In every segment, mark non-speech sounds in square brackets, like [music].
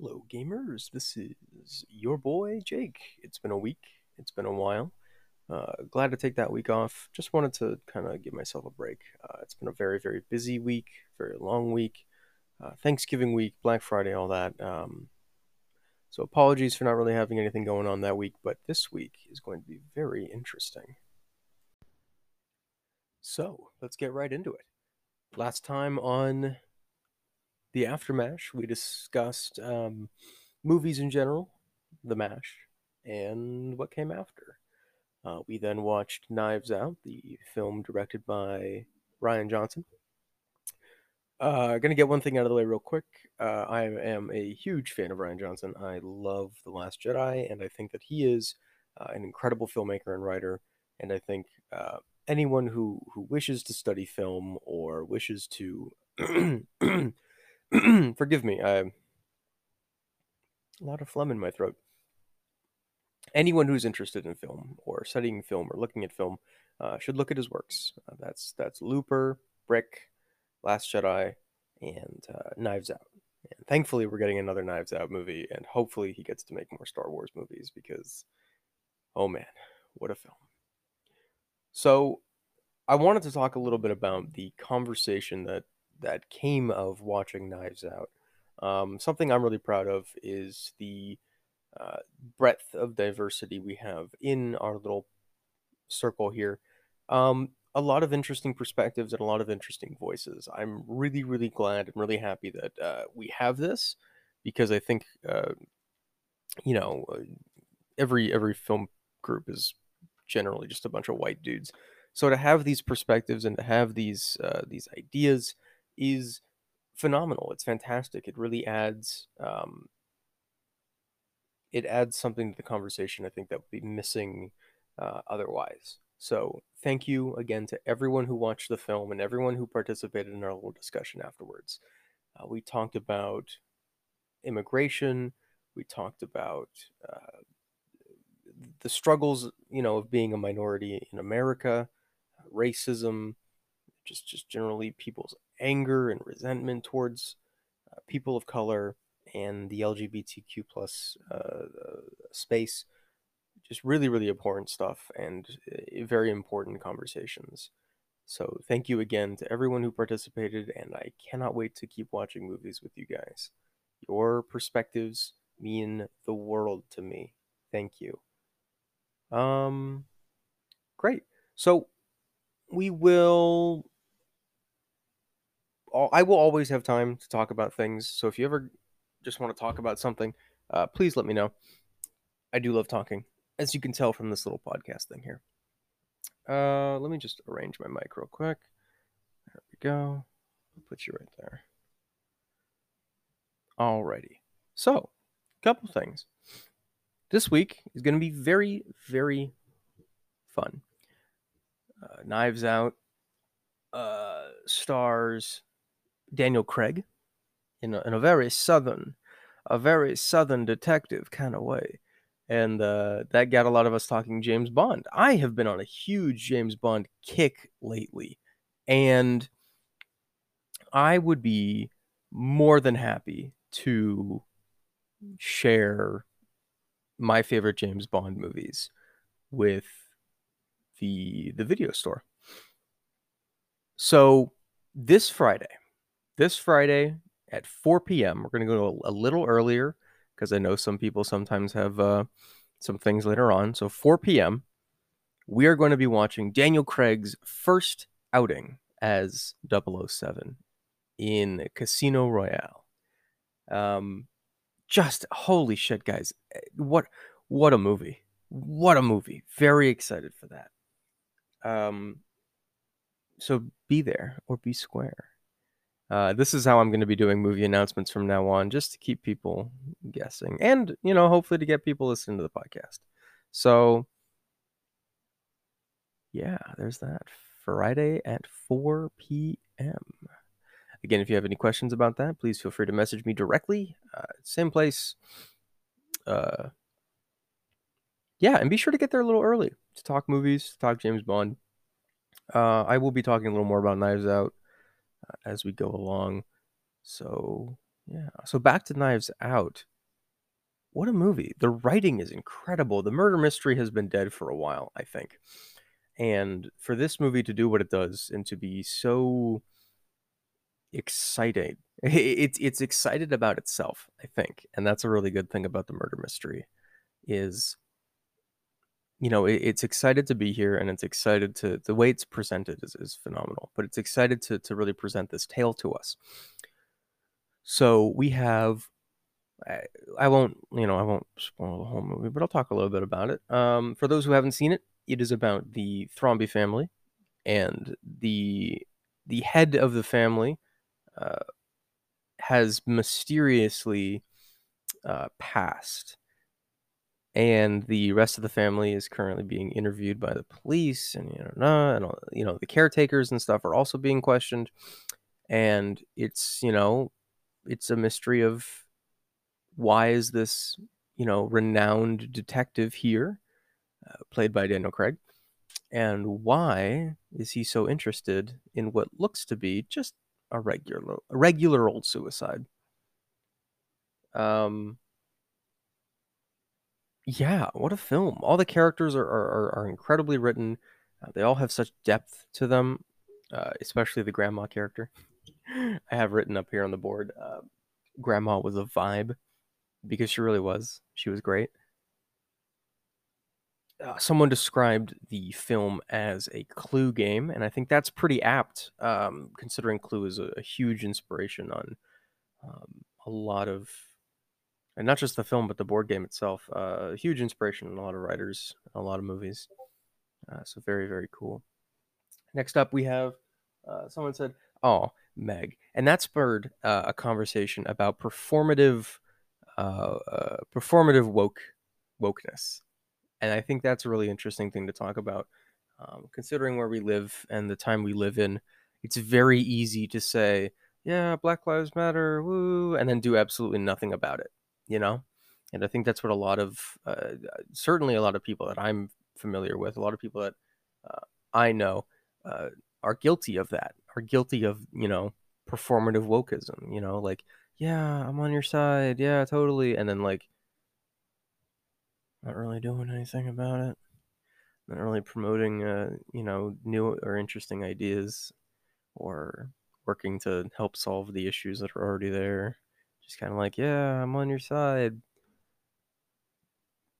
Hello, gamers. This is your boy Jake. It's been a week. It's been a while. Uh, glad to take that week off. Just wanted to kind of give myself a break. Uh, it's been a very, very busy week, very long week. Uh, Thanksgiving week, Black Friday, all that. Um, so apologies for not really having anything going on that week, but this week is going to be very interesting. So let's get right into it. Last time on the Aftermash, we discussed um, movies in general, The Mash, and what came after. Uh, we then watched Knives Out, the film directed by Rian Johnson. Uh, gonna get one thing out of the way real quick. Uh, I am a huge fan of Rian Johnson. I love The Last Jedi, and I think that he is uh, an incredible filmmaker and writer. And I think uh, anyone who who wishes to study film or wishes to [clears throat] [clears throat] forgive me, I a lot of phlegm in my throat. Anyone who's interested in film or studying film or looking at film uh, should look at his works. Uh, that's that's Looper, Brick, Last Jedi, and uh, Knives Out. And thankfully, we're getting another Knives Out movie, and hopefully, he gets to make more Star Wars movies because, oh man, what a film! So, I wanted to talk a little bit about the conversation that that came of watching Knives Out. Um, something I'm really proud of is the uh, breadth of diversity we have in our little circle here. Um, a lot of interesting perspectives and a lot of interesting voices. I'm really, really glad and really happy that uh, we have this because I think, uh, you know, uh, every every film group is generally just a bunch of white dudes. So to have these perspectives and to have these uh, these ideas is phenomenal. It's fantastic. It really adds um, it adds something to the conversation. I think that would be missing uh, otherwise. So thank you again to everyone who watched the film and everyone who participated in our little discussion afterwards. Uh, we talked about immigration. We talked about uh, the struggles, you know, of being a minority in America, racism, just just generally people's anger and resentment towards uh, people of color and the LGBTQ plus uh, space just really, really important stuff and uh, very important conversations. So thank you again to everyone who participated, and I cannot wait to keep watching movies with you guys. Your perspectives mean the world to me. Thank you. Um, great. So we will. I will always have time to talk about things. So if you ever just want to talk about something, uh, please let me know. I do love talking as you can tell from this little podcast thing here. Uh, let me just arrange my mic real quick. There we go. I'll put you right there. Alrighty. So, a couple things. This week is going to be very, very fun. Uh, Knives Out uh, stars Daniel Craig in a, in a very southern, a very southern detective kind of way and uh, that got a lot of us talking James Bond. I have been on a huge James Bond kick lately, and I would be more than happy to share my favorite James Bond movies with the the video store. So this Friday, this Friday at 4 p.m., we're going to go a little earlier because I know some people sometimes have uh, some things later on. So 4 p.m., we are going to be watching Daniel Craig's first outing as 007 in Casino Royale. Um, just holy shit, guys! Eh, what what a movie! What a movie! Very excited for that. Um, so be there or be square. Uh, this is how I'm going to be doing movie announcements from now on, just to keep people guessing, and you know, hopefully to get people listening to the podcast. So, yeah, there's that Friday at 4 p.m. Again, if you have any questions about that, please feel free to message me directly. Uh, same place. Uh, yeah, and be sure to get there a little early to talk movies, talk James Bond. Uh, I will be talking a little more about Knives Out Uh, as we go along. So, yeah, so back to Knives Out. What a movie. The writing is incredible. The murder mystery has been dead for a while, I think. And for this movie to do what it does and to be so exciting, [laughs] it's it's excited about itself, I think. And that's a really good thing about the murder mystery is you know, it, it's excited to be here and it's excited to the way it's presented is, is phenomenal, but it's excited to to really present this tale to us. So we have I, I won't, you know, I won't spoil the whole movie, but I'll talk a little bit about it. Um, for those who haven't seen it, it is about the Thrombey family, and the the head of the family uh, has mysteriously uh, passed, and the rest of the family is currently being interviewed by the police, and you know, and you know, the caretakers and stuff are also being questioned, and it's you know, it's a mystery of why is this you know renowned detective here, uh, played by Daniel Craig, and why is he so interested in what looks to be just a regular a regular old suicide? Um, yeah, what a film! All the characters are are, are incredibly written. Uh, they all have such depth to them, uh, especially the grandma character. [laughs] I have written up here on the board. Uh, grandma was a vibe because she really was. She was great. Uh, someone described the film as a Clue game, and I think that's pretty apt, um, considering Clue is a, a huge inspiration on um, a lot of, and not just the film, but the board game itself. Uh, huge inspiration on a lot of writers, a lot of movies. Uh, so very, very cool. Next up, we have uh, someone said, "Oh, Meg," and that spurred uh, a conversation about performative uh, uh, performative woke wokeness, and I think that's a really interesting thing to talk about. Um, considering where we live and the time we live in, it's very easy to say, "Yeah, Black Lives Matter," woo, and then do absolutely nothing about it. You know, and I think that's what a lot of, uh, certainly a lot of people that I'm familiar with, a lot of people that uh, I know, uh, are guilty of that. Are guilty of you know performative wokeism. You know, like yeah, I'm on your side. Yeah, totally. And then like not really doing anything about it. Not really promoting uh, you know, new or interesting ideas or working to help solve the issues that are already there. Just kind of like, yeah, I'm on your side.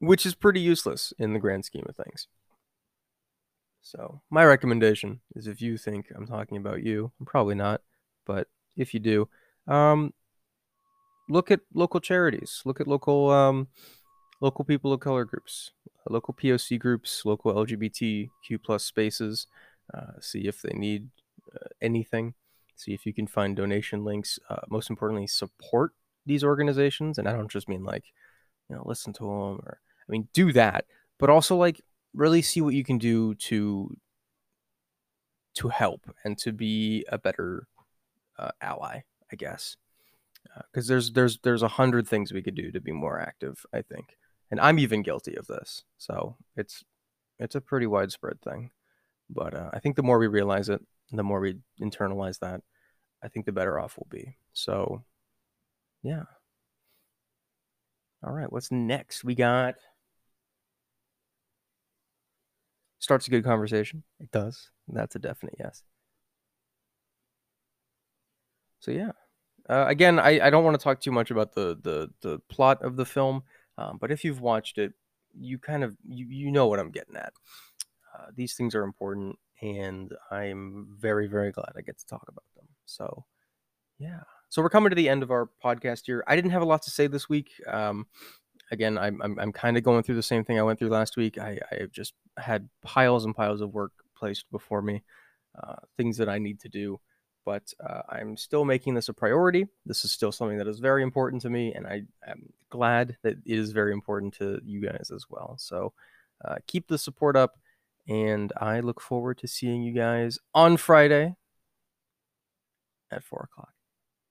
Which is pretty useless in the grand scheme of things. So, my recommendation is if you think I'm talking about you, I'm probably not, but if you do, um, look at local charities, look at local um, local people of color groups, local POC groups, local LGBTQ plus spaces. Uh, see if they need uh, anything. See if you can find donation links. Uh, most importantly, support these organizations, and I don't just mean like you know listen to them or I mean do that, but also like really see what you can do to to help and to be a better uh, ally, I guess. Because uh, there's there's there's a hundred things we could do to be more active i think. And i'm even guilty of this. So it's it's a pretty widespread thing but uh, i think the more we realize it the more we internalize that i think the better off we'll be. So yeah. All right what's next? We got starts a good conversation. It does. That's a definite yes. So yeah. Uh, again, I, I don't want to talk too much about the the the plot of the film, um, but if you've watched it, you kind of you you know what I'm getting at. Uh, these things are important, and I'm very very glad I get to talk about them. So, yeah. So we're coming to the end of our podcast here. I didn't have a lot to say this week. Um, again, I'm I'm, I'm kind of going through the same thing I went through last week. I I just had piles and piles of work placed before me, uh, things that I need to do but uh, I'm still making this a priority. This is still something that is very important to me, and I am glad that it is very important to you guys as well. So uh, keep the support up, and I look forward to seeing you guys on Friday at four o'clock.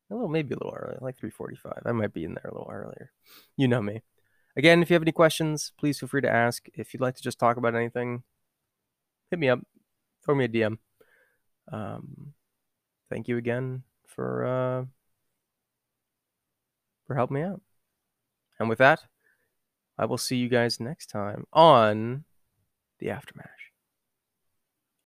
A little, maybe a little early, like three forty-five. I might be in there a little earlier. You know me. Again, if you have any questions, please feel free to ask. If you'd like to just talk about anything, hit me up, throw me a DM. Um, thank you again for uh, for helping me out. And with that, I will see you guys next time on the Aftermash.